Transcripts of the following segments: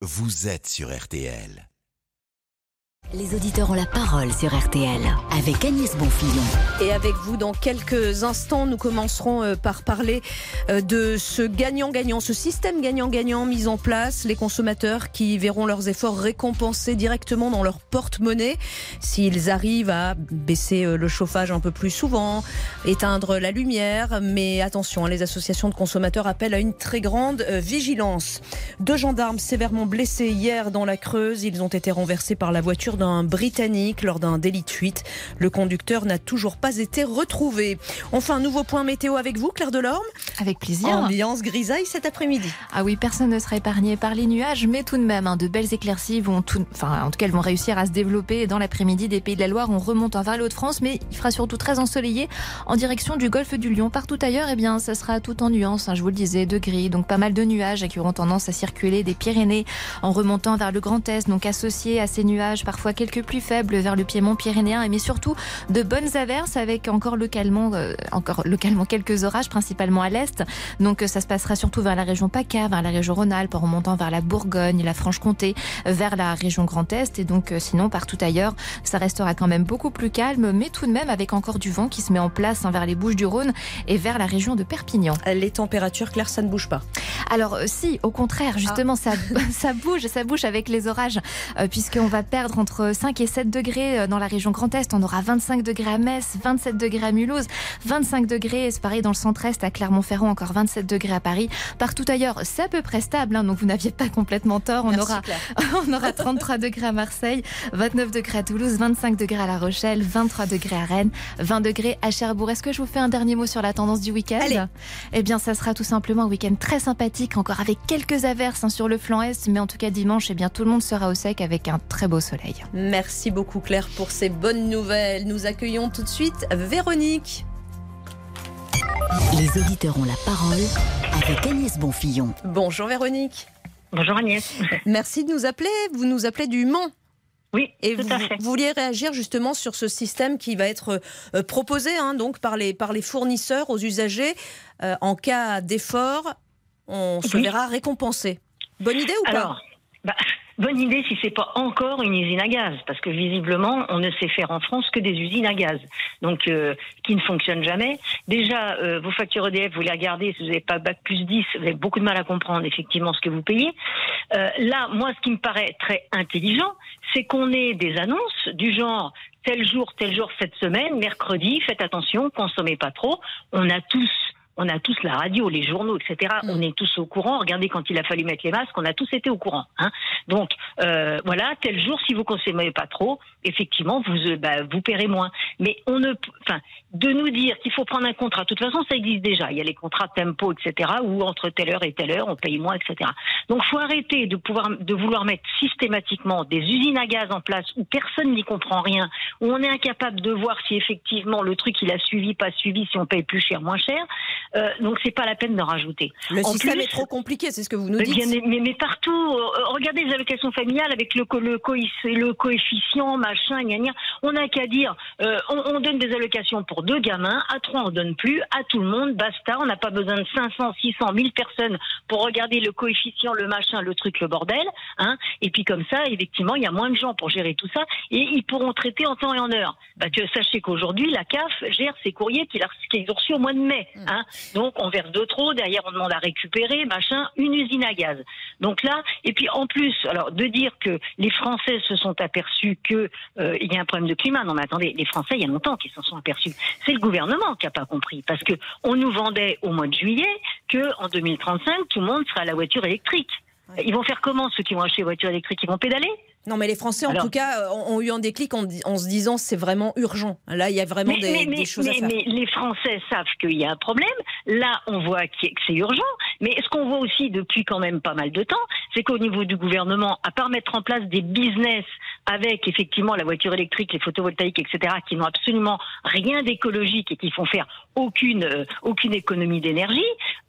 vous êtes sur RTL. Les auditeurs ont la parole sur RTL avec Agnès Bonfillon. Et avec vous, dans quelques instants, nous commencerons euh, par parler euh, de ce gagnant-gagnant, ce système gagnant-gagnant mis en place. Les consommateurs qui verront leurs efforts récompensés directement dans leur porte-monnaie s'ils arrivent à baisser euh, le chauffage un peu plus souvent, éteindre la lumière. Mais attention, hein, les associations de consommateurs appellent à une très grande vigilance. Deux gendarmes sévèrement blessés hier dans la Creuse. Ils ont été renversés par la voiture d'un Britannique lors d'un délit de fuite. Le conducteur n'a toujours pas été retrouvé. Enfin, un nouveau point météo avec vous, Claire Delorme Avec plaisir. Ambiance grisaille cet après-midi. Ah oui, personne ne sera épargné par les nuages, mais tout de même, hein, de belles éclaircies vont tout, enfin, en tout cas, elles vont réussir à se développer dans l'après-midi des Pays de la Loire. On remonte vers l'eau de france mais il fera surtout très ensoleillé en direction du golfe du Lion. Partout ailleurs, eh bien, ça sera tout en nuances, hein, je vous le disais, de gris, donc pas mal de nuages qui auront tendance à circuler des Pyrénées en remontant vers le Grand Est, donc associés à ces nuages parfois quelques plus faibles vers le piémont pyrénéen, mais surtout de bonnes averses avec encore localement, euh, encore localement quelques orages, principalement à l'est. Donc ça se passera surtout vers la région PACA, vers la région Rhône-Alpes, en remontant vers la Bourgogne, la Franche-Comté, vers la région Grand Est. Et donc euh, sinon, partout ailleurs, ça restera quand même beaucoup plus calme, mais tout de même avec encore du vent qui se met en place hein, vers les Bouches du Rhône et vers la région de Perpignan. Les températures, Claire, ça ne bouge pas. Alors euh, si, au contraire, justement, ça, ça bouge, ça bouge avec les orages, puisqu'on va perdre entre 5 et 7 degrés euh, dans la région Grand Est. On aura 25 degrés à Metz, 27 degrés à Mulhouse, 25 degrés, c'est pareil dans le centre-est, à Clermont-Ferrand, encore 27 degrés à Paris. Partout ailleurs, c'est à peu près stable, hein, donc vous n'aviez pas complètement tort. On, aura, on aura 33 degrés à Marseille, 29 degrés à Toulouse, 25 degrés à La Rochelle, 23 degrés à Rennes, 20 degrés à Cherbourg. Est-ce que je vous fais un dernier mot sur la tendance du week-end Eh bien, ça sera tout simplement un week-end très sympathique, encore avec quelques averses hein, sur le flanc est, mais en tout cas dimanche, eh bien, tout le monde sera au sec avec un très beau soleil. Merci beaucoup Claire pour ces bonnes nouvelles. Nous accueillons tout de suite Véronique. Les auditeurs ont la parole avec Agnès Bonfillon. Bonjour Véronique. Bonjour Agnès. Merci de nous appeler. Vous nous appelez du Mans. Oui, et tout vous, à fait. vous vouliez réagir justement sur ce système qui va être euh, proposé hein, donc par les, par les fournisseurs aux usagers. Euh, en cas d'effort, on se verra récompensé. Bonne idée ou pas? Bah, Bonne idée si c'est pas encore une usine à gaz, parce que visiblement on ne sait faire en France que des usines à gaz, donc euh, qui ne fonctionnent jamais. Déjà, euh, vos factures EDF, vous les regardez, si vous n'avez pas bac plus 10, vous avez beaucoup de mal à comprendre effectivement ce que vous payez. Euh, là, moi, ce qui me paraît très intelligent, c'est qu'on ait des annonces du genre tel jour, tel jour cette semaine, mercredi, faites attention, consommez pas trop. On a tous on a tous la radio, les journaux, etc. Mm. On est tous au courant. Regardez quand il a fallu mettre les masques, on a tous été au courant. Hein. Donc euh, voilà, tel jour, si vous consommez pas trop, effectivement, vous euh, bah, vous paierez moins. Mais on ne, enfin, de nous dire qu'il faut prendre un contrat. De toute façon, ça existe déjà. Il y a les contrats tempo, etc. Où entre telle heure et telle heure, on paye moins, etc. Donc faut arrêter de pouvoir de vouloir mettre systématiquement des usines à gaz en place où personne n'y comprend rien, où on est incapable de voir si effectivement le truc il a suivi, pas suivi, si on paye plus cher, moins cher. Euh, donc c'est pas la peine d'en rajouter. Le système est trop compliqué, c'est ce que vous nous dites. mais, mais, partout, euh, regardez les allocations familiales avec le, le, le coefficient, machin, gna, gna. on n'a qu'à dire, euh, on, on, donne des allocations pour deux gamins, à trois on donne plus, à tout le monde, basta, on n'a pas besoin de 500, 600, 1000 personnes pour regarder le coefficient, le machin, le truc, le bordel, hein. Et puis comme ça, effectivement, il y a moins de gens pour gérer tout ça et ils pourront traiter en temps et en heure. Bah, que, sachez qu'aujourd'hui, la CAF gère ses courriers qu'ils ont reçus au mois de mai, mmh. hein. Donc on verse de trop, derrière on demande à récupérer, machin, une usine à gaz. Donc là, et puis en plus, alors de dire que les Français se sont aperçus que euh, il y a un problème de climat. Non mais attendez, les Français il y a longtemps qu'ils s'en sont aperçus. C'est le gouvernement qui a pas compris parce que on nous vendait au mois de juillet que en 2035 tout le monde sera à la voiture électrique. Ils vont faire comment ceux qui vont acheter voiture électrique Ils vont pédaler? Non, mais les Français, en tout cas, euh, ont, eu un déclic en, se disant c'est vraiment urgent. Là, il y a vraiment des, choses à faire. Mais les Français savent qu'il y a un problème. Là, on voit que c'est urgent. Mais ce qu'on voit aussi depuis quand même pas mal de temps, c'est qu'au niveau du gouvernement, à part mettre en place des business avec effectivement la voiture électrique, les photovoltaïques, etc., qui n'ont absolument rien d'écologique et qui font faire aucune euh, aucune économie d'énergie,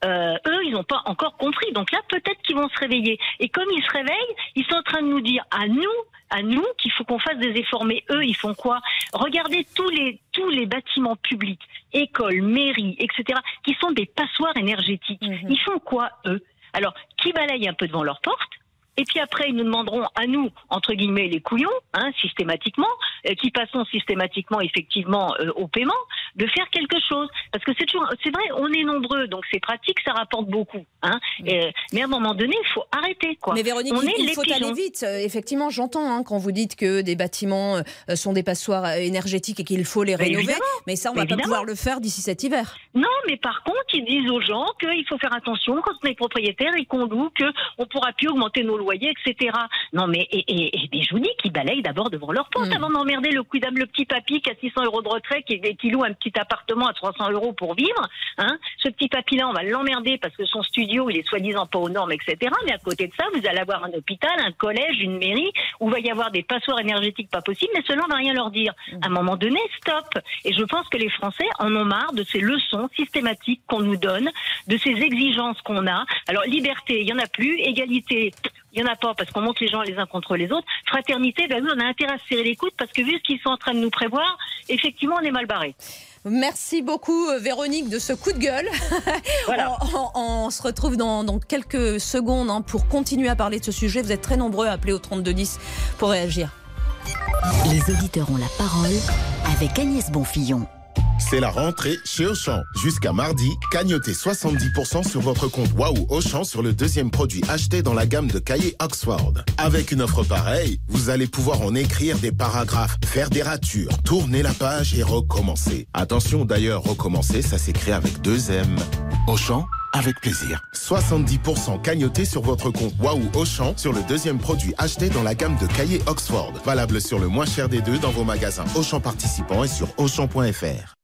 euh, eux, ils n'ont pas encore compris. Donc là, peut-être qu'ils vont se réveiller. Et comme ils se réveillent, ils sont en train de nous dire à nous à nous qu'il faut qu'on fasse des efforts. Mais eux, ils font quoi? Regardez tous les tous les bâtiments publics, écoles, mairies, etc., qui sont des passoires énergétiques. Mhm. Ils font quoi eux? Alors, qui balayent un peu devant leur porte? Et puis après, ils nous demanderont à nous, entre guillemets, les couillons, hein, systématiquement, euh, qui passons systématiquement, effectivement, euh, au paiement, de faire quelque chose. Parce que c'est toujours, c'est vrai, on est nombreux, donc c'est pratique, ça rapporte beaucoup. Hein. Et, mais à un moment donné, il faut arrêter, quoi. Mais Véronique, on il, est il les faut pigeons. aller vite. Euh, Effectivement, j'entends hein, quand vous dites que des bâtiments euh, sont des passoires euh, énergétiques et qu'il faut les rénover. Mais ça, on Mais va pas pouvoir le faire d'ici cet hiver. Non, mais par contre, ils disent aux gens qu'il faut faire attention quand on est propriétaire et qu'on loue, qu'on pourra plus augmenter nos loyers, etc. Non, mais et, et, et mais je vous dis qu'ils balayent d'abord devant leur porte Mm. avant d'emmerder le, quidam- le petit papy qui a 600 euros de retrait, qui, qui loue un petit appartement à 300 euros pour vivre. Hein. Ce petit papy-là, on va l'emmerder parce que son studio, il est soi-disant pas aux normes, etc. Mais à côté de ça, vous allez avoir un hôpital, un collège, une mairie où il va y avoir des passoires énergétiques pas possibles, mais cela on va rien leur dire. À un moment donné, stop. Et je pense que les Français en ont marre de ces leçons systématiques qu'on nous donne, de ces exigences qu'on a. Alors liberté, il y en a plus. Égalité, il y en a pas parce qu'on monte les gens les uns contre les autres. Fraternité, ben oui, on a intérêt à se serrer les coudes parce que vu ce qu'ils sont en train de nous prévoir, effectivement, on est mal barré. Merci beaucoup, euh, Véronique, de ce coup de gueule. Voilà. on, on- on se retrouve dans, dans quelques secondes hein, pour continuer à parler de ce sujet. Vous êtes très nombreux à appeler au 3210 pour réagir. Les auditeurs ont la parole avec Agnès Bonfillon. C'est la rentrée chez Auchan. Jusqu'à mardi, cagnotez 70% sur votre compte Waouh Auchan sur le deuxième produit acheté dans la gamme de cahiers Oxford. Avec une offre pareille, vous allez pouvoir en écrire des paragraphes, faire des ratures, tourner la page et recommencer. Attention d'ailleurs, recommencer, ça s'écrit avec deux M. Auchan, avec plaisir. 70% cagnoté sur votre compte Waouh Auchan sur le deuxième produit acheté dans la gamme de cahiers Oxford. Valable sur le moins cher des deux dans vos magasins Auchan participants et sur Auchan.fr.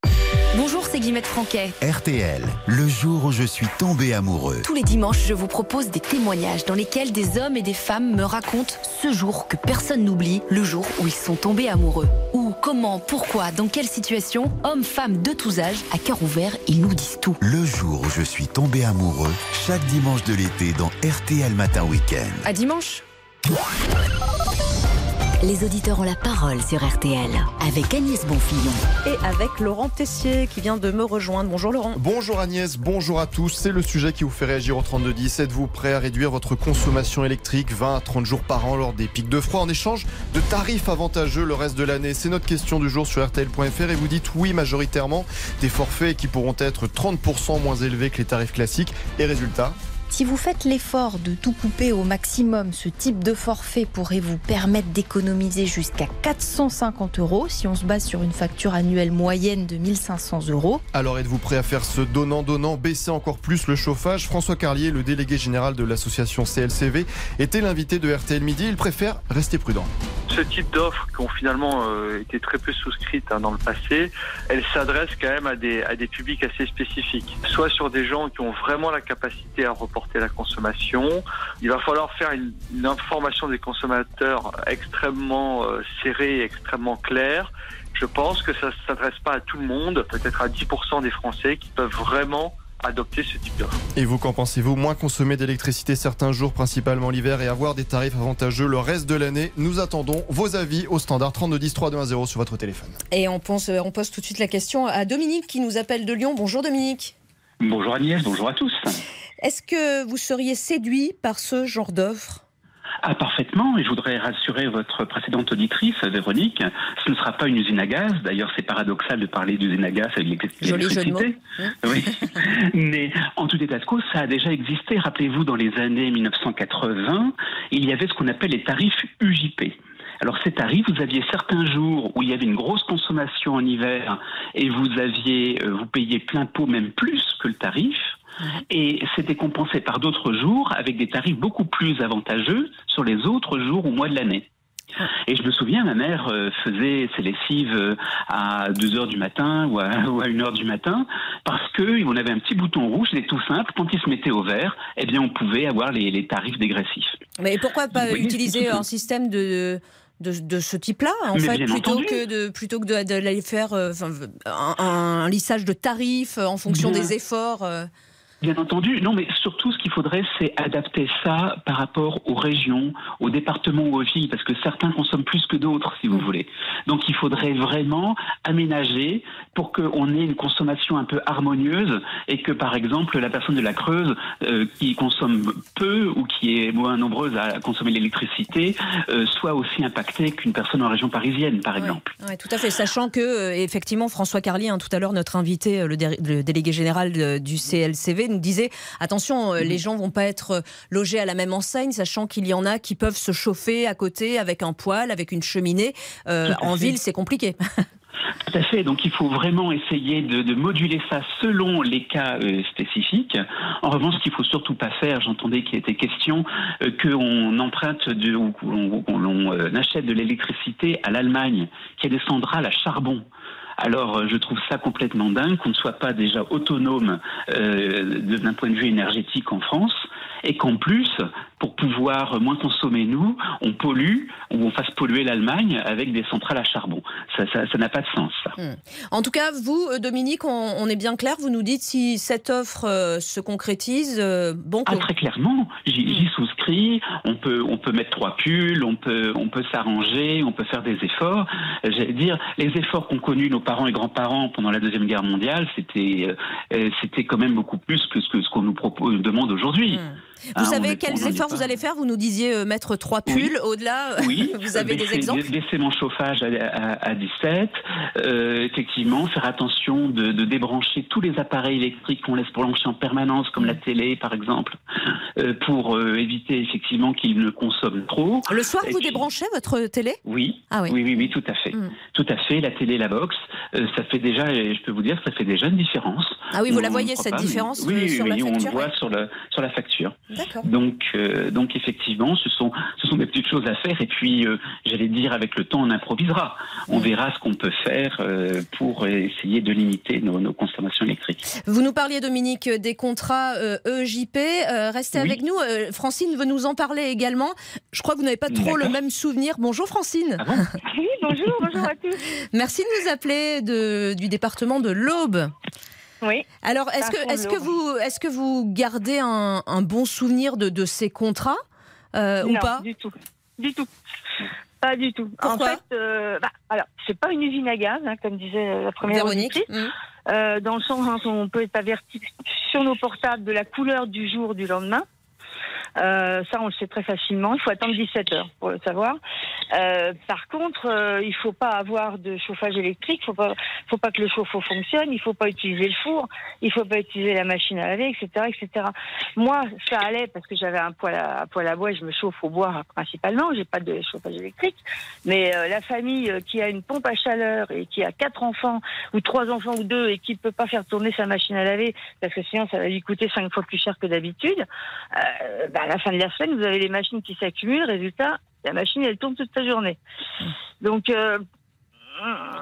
Guillemette Franquet. RTL, le jour où je suis tombé amoureux. Tous les dimanches, je vous propose des témoignages dans lesquels des hommes et des femmes me racontent ce jour que personne n'oublie, le jour où ils sont tombés amoureux. Où, comment, pourquoi, dans quelle situation, hommes, femmes de tous âges, à cœur ouvert, ils nous disent tout. Le jour où je suis tombé amoureux, chaque dimanche de l'été dans RTL Matin Week-end. À dimanche. Les auditeurs ont la parole sur RTL avec Agnès Bonfillon. Et avec Laurent Tessier qui vient de me rejoindre. Bonjour Laurent. Bonjour Agnès, bonjour à tous. C'est le sujet qui vous fait réagir au 3210. Êtes-vous prêt à réduire votre consommation électrique 20 à 30 jours par an lors des pics de froid en échange de tarifs avantageux le reste de l'année? C'est notre question du jour sur RTL.fr et vous dites oui majoritairement. Des forfaits qui pourront être 30% moins élevés que les tarifs classiques. Et résultat Si vous faites l'effort de tout couper au maximum, ce type de forfait pourrait vous permettre d'économiser jusqu'à 450 euros si on se base sur une facture annuelle moyenne de 1500 euros. Alors êtes-vous prêt à faire ce donnant-donnant, baisser encore plus le chauffage? François Carlier, le délégué général de l'association CLCV, était l'invité de RTL Midi. Il préfère rester prudent. Ce type d'offres qui ont finalement euh, été très peu souscrites hein, dans le passé, elles s'adressent quand même à des, à des publics assez spécifiques. Soit sur des gens qui ont vraiment la capacité à reporter la consommation. Il va falloir faire une, une information des consommateurs extrêmement euh, serrée et extrêmement claire. Je pense que ça ne s'adresse pas à tout le monde, peut-être à 10% des Français qui peuvent vraiment adopter ce type d'offre. Et vous, qu'en pensez-vous? Moins consommer d'électricité certains jours, principalement l'hiver, et avoir des tarifs avantageux le reste de l'année Nous attendons vos avis au standard 3210 3210 sur votre téléphone. Et on, pense, on pose tout de suite la question à Dominique qui nous appelle de Lyon. Bonjour Dominique. Bonjour Agnès, bonjour à tous. Est-ce que vous seriez séduit par ce genre d'offre? Ah, parfaitement, et je voudrais rassurer votre précédente auditrice, Véronique, ce ne sera pas une usine à gaz. D'ailleurs, c'est paradoxal de parler d'usine à gaz avec l'électricité. Oui. Mais en tout état de cause, ça a déjà existé. Rappelez-vous, dans les années 1980, il y avait ce qu'on appelle les tarifs UJP. Alors ces tarifs, vous aviez certains jours où il y avait une grosse consommation en hiver et vous aviez, euh, vous payiez plein pot, même plus que le tarif. Et c'était compensé par d'autres jours avec des tarifs beaucoup plus avantageux sur les autres jours ou mois de l'année. Et je me souviens, ma mère euh, faisait ses lessives euh, à 2 heures du matin ou à, ou à 1 heure du matin parce que on avait un petit bouton rouge, c'était tout simple. Quand il se mettait au vert, eh bien, on pouvait avoir les, les tarifs dégressifs. Mais pourquoi pas utiliser un système de, de, de ce type-là, en Mais fait, plutôt entendu. que, de, plutôt que de- d'aller faire euh, un, un lissage de tarifs en fonction Bien. des efforts euh. Bien entendu, non, mais surtout ce qu'il faudrait, c'est adapter ça par rapport aux régions, aux départements ou aux villes, parce que certains consomment plus que d'autres, si vous mm. voulez. Donc il faudrait vraiment aménager pour qu'on ait une consommation un peu harmonieuse et que, par exemple, la personne de la Creuse euh, qui consomme peu ou qui est moins nombreuse à consommer l'électricité euh, soit aussi impactée qu'une personne en région parisienne, par exemple. Oui, tout à fait. Sachant que, euh, effectivement, François Carly, hein, tout à l'heure, notre invité, le, le délégué général du CLCV, nous disait attention, euh, les mhm. gens vont pas être euh, logés à la même enseigne, sachant qu'il y en a qui peuvent se chauffer à côté avec un poêle, avec une cheminée. Euh, en ville, c'est compliqué. Tout à fait. Donc il faut vraiment essayer de, moduler ça selon les cas spécifiques. En revanche, ce qu'il faut surtout pas faire, j'entendais qu'il était question qu'on emprunte de, ou qu'on achète de l'électricité à l'Allemagne, qui a des centrales à charbon. Alors euh, je trouve ça complètement dingue qu'on ne soit pas déjà autonome euh, d'un point de vue énergétique en France et qu'en plus, pour pouvoir moins consommer nous, on pollue ou on fasse polluer l'Allemagne avec des centrales à charbon. Ça n'a pas de sens. Hmm. En tout cas, vous, euh, Dominique, on, est bien clair. Vous nous dites si cette offre euh, se concrétise. Euh, bon. Ah, très clairement, j'y hmm. souscris. On peut, on peut mettre trois pulls, on peut, on peut s'arranger, on peut faire des efforts. J'allais dire, les efforts qu'ont connus nos parents et grands-parents pendant la deuxième guerre mondiale, c'était, c'était quand même beaucoup plus que ce que ce qu'on nous propose, demande aujourd'hui. Hmm. Vous ah, savez quels efforts vous allez faire Vous nous disiez euh, mettre trois pulls au-delà. Oui. vous avez des exemples Baisser mon chauffage à, 17. Euh, effectivement, faire attention de, débrancher tous les appareils électriques qu'on laisse brancher en permanence, comme la mm. télé par exemple, euh, pour éviter effectivement qu'ils ne consomment trop. Le soir, vous débranchez votre télé? Oui. Ah oui. oui. Oui, oui, tout à fait. Mm. Tout à fait. La télé, la box, ça fait déjà, je peux vous dire, ça fait déjà une différence. Ah oui, vous la voyez cette différence oui, sur la facture on le voit sur, le, sur la facture. Donc, euh, donc effectivement, ce sont, ce sont des petites choses à faire. Et puis, euh, j'allais dire, avec le temps, on improvisera. On verra ce qu'on peut faire euh, pour essayer de limiter nos, nos, consommations électriques. Vous nous parliez, Dominique, des contrats EJP. E restez avec nous. Francine veut nous en parler également. Je crois que vous n'avez pas trop le même souvenir. Bonjour, Francine. Ah oui, bonjour, bonjour à tous. Merci de nous appeler de, du département de l'Aube. Oui. Alors, est-ce que, est que, vous, est que vous gardez un, bon souvenir de, de ces contrats euh, ou pas? du tout. Du tout. Pas du tout. en fait, euh, bah, alors, c'est pas une usine à gaz, hein, comme disait la première Véronique. Mmh. Euh, dans le sens où on peut être averti sur nos portables de la couleur du jour du lendemain. Euh, ça, on le sait très facilement. Il faut attendre 17 heures pour le savoir. Euh, par contre, euh, il faut pas avoir de chauffage électrique. Il faut pas, faut pas que le chauffe-eau fonctionne. Il faut pas utiliser le four. Il faut pas utiliser la machine à laver, etc., etc. Moi, ça allait parce que j'avais un poêle à, poêle à bois je me chauffe au bois principalement. J'ai pas de chauffage électrique. Mais la famille qui a une pompe à chaleur et qui a quatre enfants ou trois enfants ou deux et qui peut pas faire tourner sa machine à laver parce que sinon ça va lui coûter cinq fois plus cher que d'habitude. Bah, à la fin de la semaine, vous avez les machines qui s'accumulent. Résultat, la machine, elle tourne toute la journée. Donc. Euh,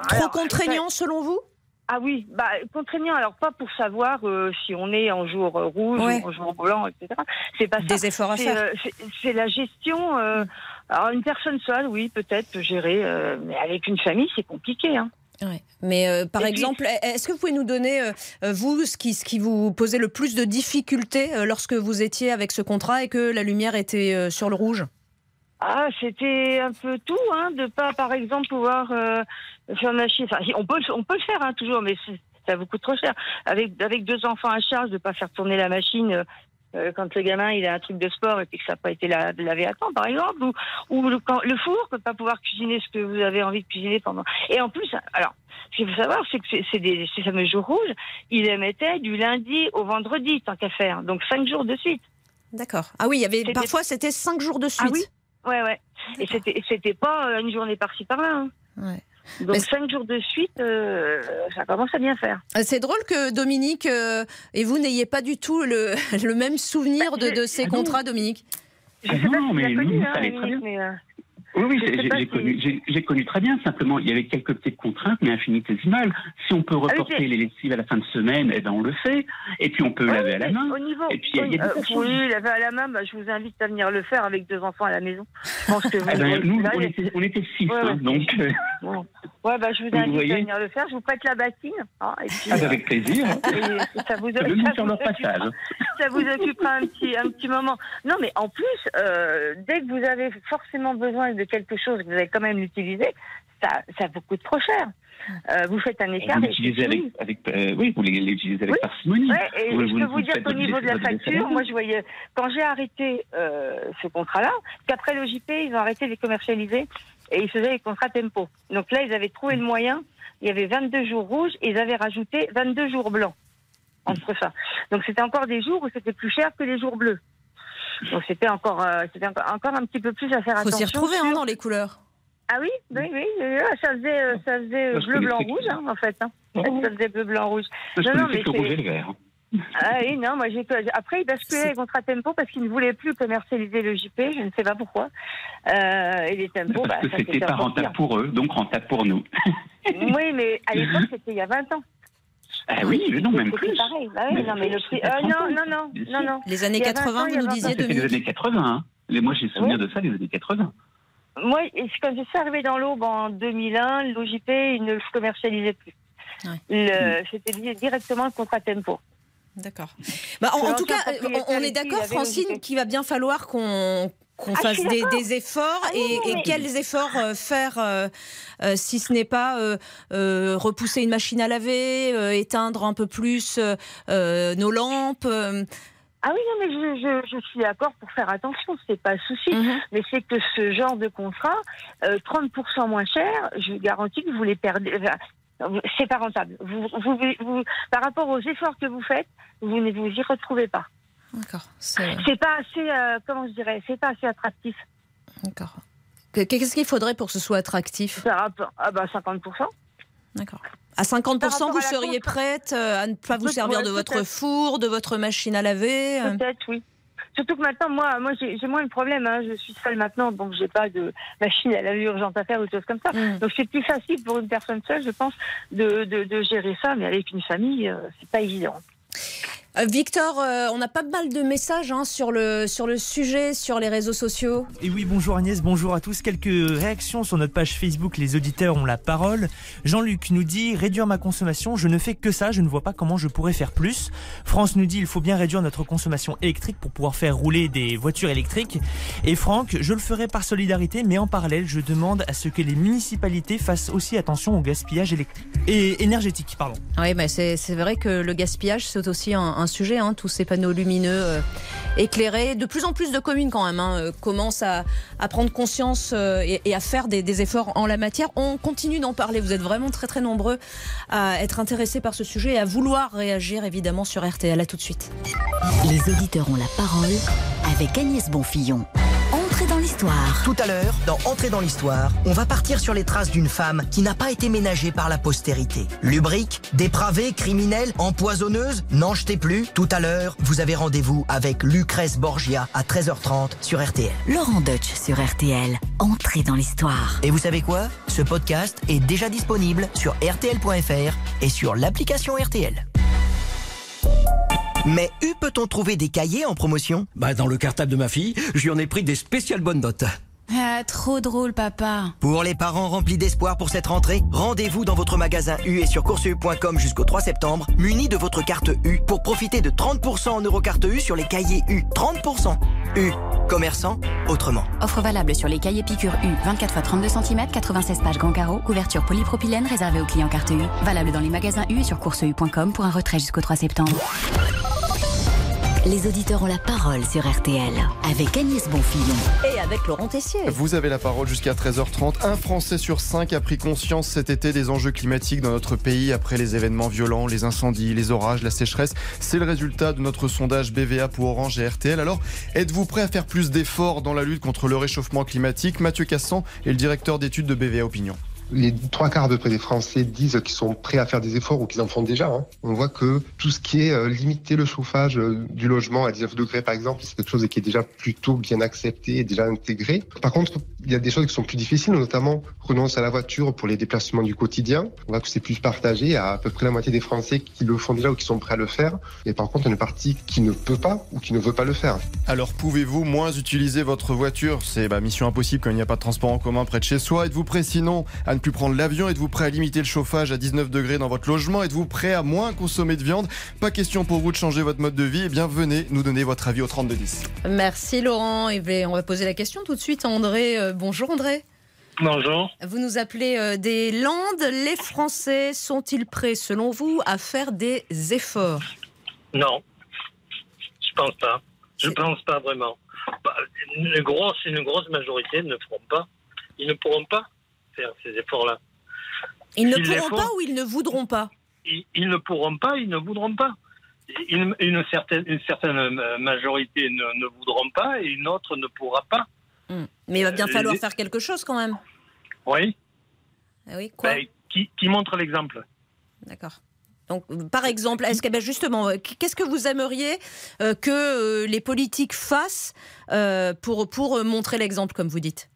Trop contraignant selon vous? Ah oui, bah, contraignant, alors pas pour savoir euh, si on est en jour rouge ou en jour blanc, etc. C'est pas Des efforts à faire. Euh, c'est la gestion. alors une personne seule, oui, peut-être peut gérer, mais avec une famille, c'est compliqué. Hein. Mais euh, par exemple, est-ce que vous pouvez nous donner, euh, euh, vous, ce qui, ce qui vous posait le plus de difficultés lorsque vous étiez avec ce contrat et que la lumière était sur le rouge? Ah, c'était un peu tout, hein, de pas, par exemple, pouvoir faire une machine. Enfin, on peut, on peut le faire hein, toujours, mais ça vous coûte trop cher. Avec, avec deux enfants à charge, de pas faire tourner la machine euh, quand le gamin il a un truc de sport et puis que ça n'a pas été lavé à temps, par exemple, ou, ou le, le four, ne pas pouvoir cuisiner ce que vous avez envie de cuisiner pendant. Et en plus, alors, ce qu'il faut savoir, c'est que c'est des ces fameux jours rouges, il émettait du lundi au vendredi, tant qu'à faire, donc cinq jours de suite. D'accord. Ah oui, il y avait parfois c'était cinq jours de suite. Ah oui. Ouais, ouais. Et c'était c'était pas euh, une journée par-ci par-là. Hein. Ouais. Donc cinq jours de suite, euh, ça commence à bien faire. Euh, c'est drôle que Dominique euh, et vous n'ayez pas du tout le, même souvenir de, ces bah, contrats, Dominique. Je sais pas si mais, connu, hein, bien. Oui, oui, j'ai connu, j'ai connu très bien. Simplement, il y avait quelques petites contraintes, mais infinitésimales. Si on peut ah reporter les lessives à la fin de semaine, eh ben on le fait. Et puis on peut laver à la main. Au niveau, et puis il y a, euh, oui, laver à la main, bah, je vous invite à venir le faire avec deux enfants à la maison. Je pense que eh ben, nous, on était, on était, six, hein, donc. Euh, ouais, bah, je vous invite à venir le faire. Je vous prête la battine. Hein, et puis, ah, bah, avec plaisir. Et ça vous, ça, vous passage. ça vous occupera un petit, un petit moment. Non, mais en plus, euh, dès que vous avez forcément besoin de quelque chose, que vous allez quand même l'utiliser, ça, ça vous coûte trop cher. Euh, vous faites un écart. Vous l'utilisez avec, avec euh, oui, vous l'utilisez avec parcimonie. et je peux vous, dire qu'au niveau de la facture, moi je voyais, quand j'ai arrêté euh, ce contrat-là, qu'après le JP, ils ont arrêté de les commercialiser et ils faisaient les contrats tempo. Donc là, ils avaient trouvé le moyen. Il y avait 22 jours rouges et ils avaient rajouté 22 jours blancs entre ça. Donc c'était encore des jours où c'était plus cher que les jours bleus. Donc c'était encore, euh, c'était encore un petit peu plus à faire attention. Faut s'y retrouver hein, dans les couleurs. Ah oui, oui, oui, ça faisait, euh, ça faisait bleu, blanc, rouge, hein, en fait. Hein. Ça faisait bleu, blanc, rouge. non, non, mais le rouge et le vert. Ah oui, non, moi j'ai après ils basculaient les contrats tempo parce qu'ils ne voulaient plus commercialiser le JP, je ne sais pas pourquoi. Euh, et les tempos, parce bah, que c'était pas rentable pour eux, donc rentable pour nous. oui, mais à l'époque c'était il y a 20 ans. Ah oui, mais non, même plus. pareil. Bah oui, non, mais le prix. Euh, non, non, non, non, non. Les années 80, vous nous disiez, C'était les années 80. Hein. Moi, j'ai souvenir de ça, les années 80. Moi, quand je suis arrivée dans l'aube en 2001, l'OJP, il ne le commercialisait plus. C'était directement le contrat tempo. D'accord. Bah, en, tout cas, on, est d'accord, Francine, qu'il va bien falloir qu'on qu'on ah, fasse des, efforts ah et, quels efforts euh, faire euh, euh, si ce n'est pas repousser une machine à laver, éteindre un peu plus nos lampes. Ah oui, non, mais je, je, suis d'accord pour faire attention, c'est pas un souci. Mhm. Mais c'est que ce genre de contrat, 30% moins cher, je garantis que vous les perdez. C'est pas rentable. Vous, vous, par rapport aux efforts que vous faites, vous ne vous y retrouvez pas. D'accord. C'est pas assez, euh, comment je dirais, c'est pas assez attractif. D'accord. Qu'est-ce qu'il faudrait pour que ce soit attractif? Ah bah 50%. D'accord. À 50%, vous seriez prête euh, à ne pas vous servir de votre four, de votre machine à laver euh? Peut-être, oui. Surtout que maintenant, moi, moi j'ai moins de problème. Hein. Je suis seule maintenant, donc j'ai pas de machine à laver urgente à faire ou des choses comme ça. Mm. Donc c'est plus facile pour une personne seule, je pense, de, de, de gérer ça. Mais avec une famille, c'est pas évident. Euh, Victor, euh, on a pas mal de messages hein, sur, le, sur le sujet, sur les réseaux sociaux. Et oui, bonjour Agnès, bonjour à tous. Quelques réactions sur notre page Facebook, les auditeurs ont la parole. Jean-Luc nous dit réduire ma consommation, je ne fais que ça, je ne vois pas comment je pourrais faire plus. France nous dit il faut bien réduire notre consommation électrique pour pouvoir faire rouler des voitures électriques. Et Franck, je le ferai par solidarité, mais en parallèle, je demande à ce que les municipalités fassent aussi attention au gaspillage électrique et énergétique. Pardon. Oui, mais c'est vrai que le gaspillage, c'est aussi un un sujet, hein, tous ces panneaux lumineux euh, éclairés. De plus en plus de communes quand même hein, euh, commencent à, prendre conscience euh, et, à faire des, efforts en la matière. On continue d'en parler. Vous êtes vraiment très très nombreux à être intéressés par ce sujet et à vouloir réagir évidemment sur RTL. À tout de suite. Les auditeurs ont la parole avec Agnès Bonfillon dans l'histoire. Tout à l'heure, dans Entrer dans l'histoire, on va partir sur les traces d'une femme qui n'a pas été ménagée par la postérité. Lubrique, dépravée, criminelle, empoisonneuse, n'en jetez plus. Tout à l'heure, vous avez rendez-vous avec Lucrèce Borgia à 13h30 sur RTL. Laurent Deutsch sur RTL. Entrer dans l'histoire. Et vous savez quoi? Ce podcast est déjà disponible sur rtl.fr et sur l'application RTL. Mais où peut-on trouver des cahiers en promotion? Bah dans le cartable de ma fille, je lui en ai pris des spéciales bonnes notes. Ah, trop drôle, papa. Pour les parents remplis d'espoir pour cette rentrée, rendez-vous dans votre magasin U et sur courseu.com jusqu'au 3 septembre, muni de votre carte U pour profiter de 30% en eurocarte U sur les cahiers U. 30% U. Commerçant, autrement. Offre valable sur les cahiers piqûres U, 24 x 32 cm, 96 pages grand carreau, couverture polypropylène réservée aux clients carte U. Valable dans les magasins U et sur courseu.com pour un retrait jusqu'au 3 septembre. Les auditeurs ont la parole sur RTL avec Agnès Bonfillon. Et avec Laurent Tessier. Vous avez la parole jusqu'à 13h30. Un Français sur cinq a pris conscience cet été des enjeux climatiques dans notre pays après les événements violents, les incendies, les orages, la sécheresse. C'est le résultat de notre sondage BVA pour Orange et RTL. Alors, êtes-vous prêt à faire plus d'efforts dans la lutte contre le réchauffement climatique? Mathieu Cassan est le directeur d'études de BVA Opinion. Les trois quarts de près des Français disent qu'ils sont prêts à faire des efforts ou qu'ils en font déjà. Hein. On voit que tout ce qui est euh, limiter le chauffage euh, du logement à 19 degrés par exemple, c'est quelque chose qui est déjà plutôt bien accepté et déjà intégré. Par contre, il y a des choses qui sont plus difficiles, notamment renoncer à la voiture pour les déplacements du quotidien. On voit que c'est plus partagé à à peu près la moitié des Français qui le font déjà ou qui sont prêts à le faire. Et par contre, il y a une partie qui ne peut pas ou qui ne veut pas le faire. Alors pouvez-vous moins utiliser votre voiture? C'est bah, mission impossible quand il n'y a pas de transport en commun près de chez soi. Êtes-vous prêt sinon à ne plus prendre l'avion Êtes-vous prêt à limiter le chauffage à 19 degrés dans votre logement? Êtes-vous prêt à moins consommer de viande? Pas question pour vous de changer votre mode de vie. Eh bien venez nous donner votre avis au 3210. Merci Laurent. Et ben, on va poser la question tout de suite à André. Euh, bonjour André. Bonjour. Vous nous appelez euh, des Landes. Les Français sont-ils prêts, selon vous, à faire des efforts? Non, je pense pas. Je pense pas vraiment. Bah, une grosse, une grosse majorité ne feront pas. Ils ne pourront pas faire ces efforts-là. Ils ne pourront font, pas ou ils ne voudront pas ils, ils ne pourront pas, ils ne voudront pas. Une, une certaine, une certaine euh, majorité ne, ne voudront pas et une autre ne pourra pas. Hmm. Mais il va bien Euh, falloir les- faire quelque chose quand même. Oui. Ah oui, quoi Ben, qui, qui montre l'exemple D'accord. Donc, par exemple, est-ce que ben, justement, euh, qu'est-ce que vous aimeriez euh, que euh, les politiques fassent euh, pour, pour montrer l'exemple, comme vous dites?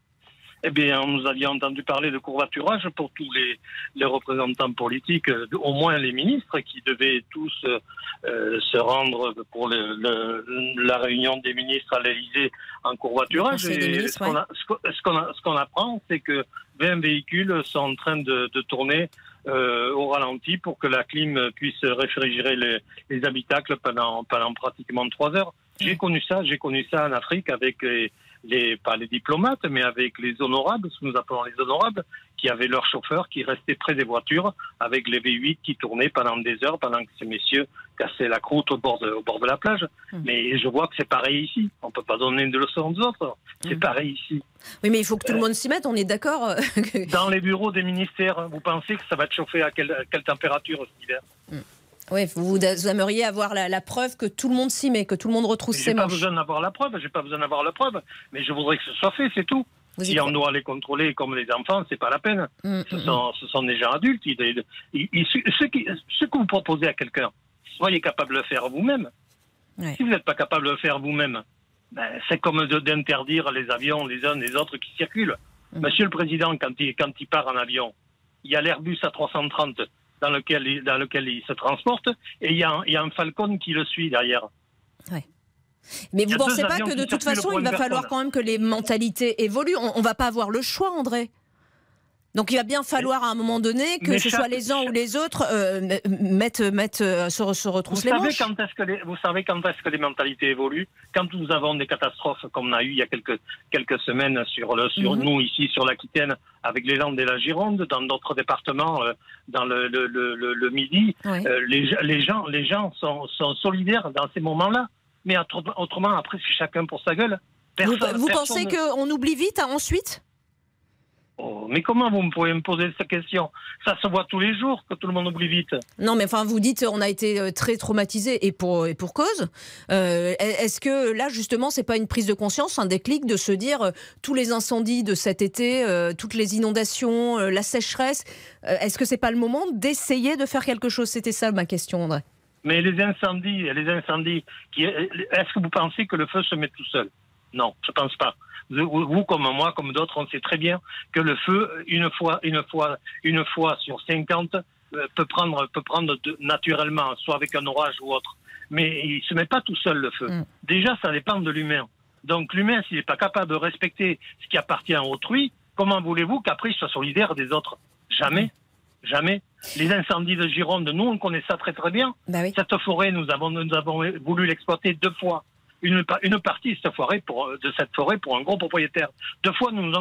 Eh bien, nous avions entendu parler de courbaturage pour tous les, les représentants politiques, euh, au moins les ministres, qui devaient tous euh, euh, se rendre pour le- le- la réunion des ministres à l'Élysée en courbaturage. Et ce qu'on ce ce apprend, c'est que 20 véhicules sont en train de, de tourner euh, au ralenti pour que la clim puisse réfrigérer les, les habitacles pendant, pendant pratiquement trois heures. J'ai connu ça, j'ai connu ça en Afrique avec les, les- pas les diplomates, mais avec les honorables, ce que nous appelons les honorables, qui avaient leurs chauffeurs qui restaient près des voitures avec les V8 qui tournaient pendant des heures pendant que ces messieurs cassaient la croûte au bord de, au bord de la plage. Mais je vois que c'est pareil ici. On peut pas donner de leçons aux autres. C'est pareil ici. Oui, mais il faut que tout le monde s'y mette, on est d'accord euh, Dans les bureaux des ministères, vous pensez que ça va être chauffé à quelle, à quelle température cet hiver Oui, vous, vous aimeriez avoir la, la preuve que tout le monde s'y met, que tout le monde retrousse J'ai ses pas manches. besoin d'avoir la preuve, j'ai pas besoin d'avoir la preuve, mais je voudrais que ce soit fait, c'est tout. Vous si on doit les contrôler comme les enfants, c'est pas la peine. Mm, ce, mm, sont, ce sont des gens adultes. Ils- ils- ils- ce, qui- ce que vous proposez à quelqu'un, soyez capable de le faire vous-même. Ouais. Si vous n'êtes pas capable de le faire vous-même, ben, c'est comme d'interdire les avions les uns les autres qui circulent. Mm. Monsieur le Président, quand il, quand il part en avion, il y a l'Airbus A330 dans lequel, il- dans lequel il se transporte et il y, a un, il y a un Falcon qui le suit derrière. Mais vous a pensez pas que de toute façon, il va falloir quand même que les mentalités évoluent? On, on va pas avoir le choix, André. Donc il va bien falloir à un moment donné que mais ce chaque- soit les uns ou les autres euh, mettent, mettent, euh, se, se Vous retroussent les savez, quand est-ce que les, vous savez quand est-ce que les mentalités évoluent? Quand nous avons des catastrophes comme on a eu il y a quelques, quelques semaines sur, le, sur Mhm. nous ici sur l'Aquitaine, avec les Landes et la Gironde, dans d'autres départements, euh, dans le, le, le, le- le Midi, euh, les, les gens, les gens sont, sont solidaires dans ces moments-là. Mais autre- autrement, après, c'est chacun pour sa gueule. Vous, Personne- vous personne- pensez qu'on oublie vite hein, ensuite? Oh, mais comment vous me pouvez me poser cette question? Ça se voit tous les jours que tout le monde oublie vite. Non, mais enfin, vous dites on a été euh, très traumatisé et pour, et pour cause. Euh, Est-ce que là, justement, c'est pas une prise de conscience, un déclic de se dire euh, tous les incendies de cet été, euh, toutes les inondations, euh, la sécheresse, est-ce que c'est pas le moment d'essayer de faire quelque chose? C'était ça ma question, André. Mais les incendies, les incendies, est-ce que vous pensez que le feu se met tout seul? Non, je pense pas. Vous, comme moi, comme d'autres, on sait très bien que le feu, une fois, une fois, une fois sur 50, euh, peut prendre, peut prendre de- naturellement, soit avec un orage ou autre. Mais il se met pas tout seul le feu. Déjà, ça dépend de l'humain. Donc l'humain, s'il n'est pas capable de respecter ce qui appartient à autrui, comment voulez-vous qu'après il soit solidaire des autres? Jamais. Jamais. Les incendies de Gironde, nous, on connaît ça très très bien. Cette forêt, nous avons, nous avons voulu l'exploiter deux fois. Une, une partie de cette, forêt pour, forêt pour un gros propriétaire. Deux fois, nous nous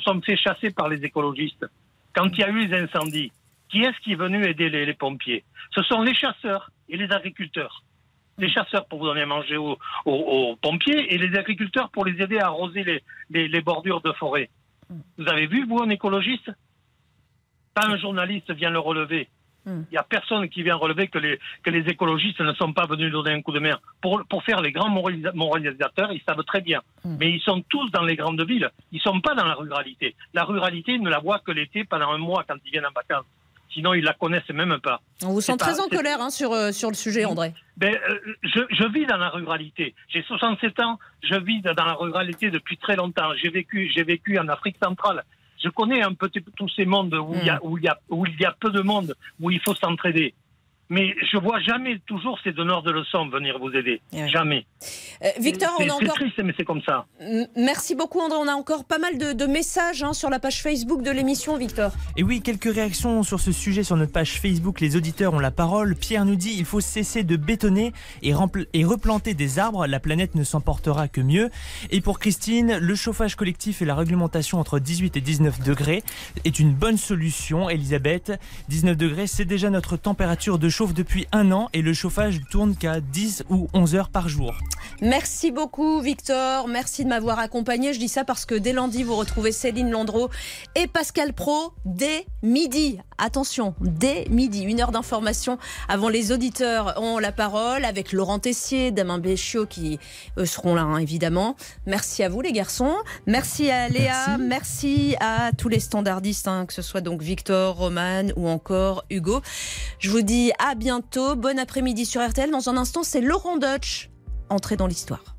sommes fait, chasser par les écologistes. Quand il y a eu les incendies, qui est-ce qui est venu aider les, pompiers? Ce sont les chasseurs et les agriculteurs. Les chasseurs pour vous donner à manger aux, pompiers et les agriculteurs pour les aider à arroser les, les- les bordures de forêt. Vous avez vu, vous, un écologiste? Pas un journaliste vient le relever. Il n'y a personne qui vient relever que les, que les écologistes ne sont pas venus donner un coup de main. Pour, pour faire les grands moralisa- moralisateurs, ils savent très bien. Mais ils sont tous dans les grandes villes. Ils ne sont pas dans la ruralité. La ruralité, ils ne la voient que l'été pendant un mois quand ils viennent en vacances. Sinon, ils la connaissent même pas. On vous sent très en colère hein, sur, euh, sur le sujet, André. ben, euh, je, je vis dans la ruralité. J'ai 67 ans, je vis dans la ruralité depuis très longtemps. J'ai vécu, j'ai vécu en Afrique centrale. Je connais un peu tous ces mondes où, il y a, où, il y a, où il y a peu de monde, où il faut s'entraider. Mais je vois jamais toujours ces donneurs de leçons venir vous aider. Jamais. Euh, Victor, on C'est- a c'est encore. triste, mais c'est comme ça. Merci beaucoup, André. On a encore pas mal de, de messages hein, sur la page Facebook de l'émission, Victor. Et oui, quelques réactions sur ce sujet sur notre page Facebook. Les auditeurs ont la parole. Pierre nous dit il faut cesser de bétonner et, et replanter des arbres. La planète ne s'en portera que mieux. Et pour Christine, le chauffage collectif et la réglementation entre 18 et 19 degrés est une bonne solution. Elisabeth, 19 degrés, c'est déjà notre température de chauffe depuis un an et le chauffage tourne qu'à 10 ou 11 heures par jour. Merci beaucoup, Victor. Merci de m'avoir accompagné. Je dis ça parce que dès lundi, vous retrouvez Céline Landreau et Pascal Pro dès midi. Attention, dès midi, une heure d'information avant les auditeurs ont la parole avec Laurent Tessier, Damien Béchiot qui eux, seront là, hein, évidemment. Merci à vous, les garçons. Merci à Léa. Merci, à tous les standardistes, hein, que ce soit donc Victor, Roman ou encore Hugo. Je vous dis à bientôt. Bon après-midi sur RTL. Dans un instant, c'est Laurent Deutsch. Entrée dans l'histoire.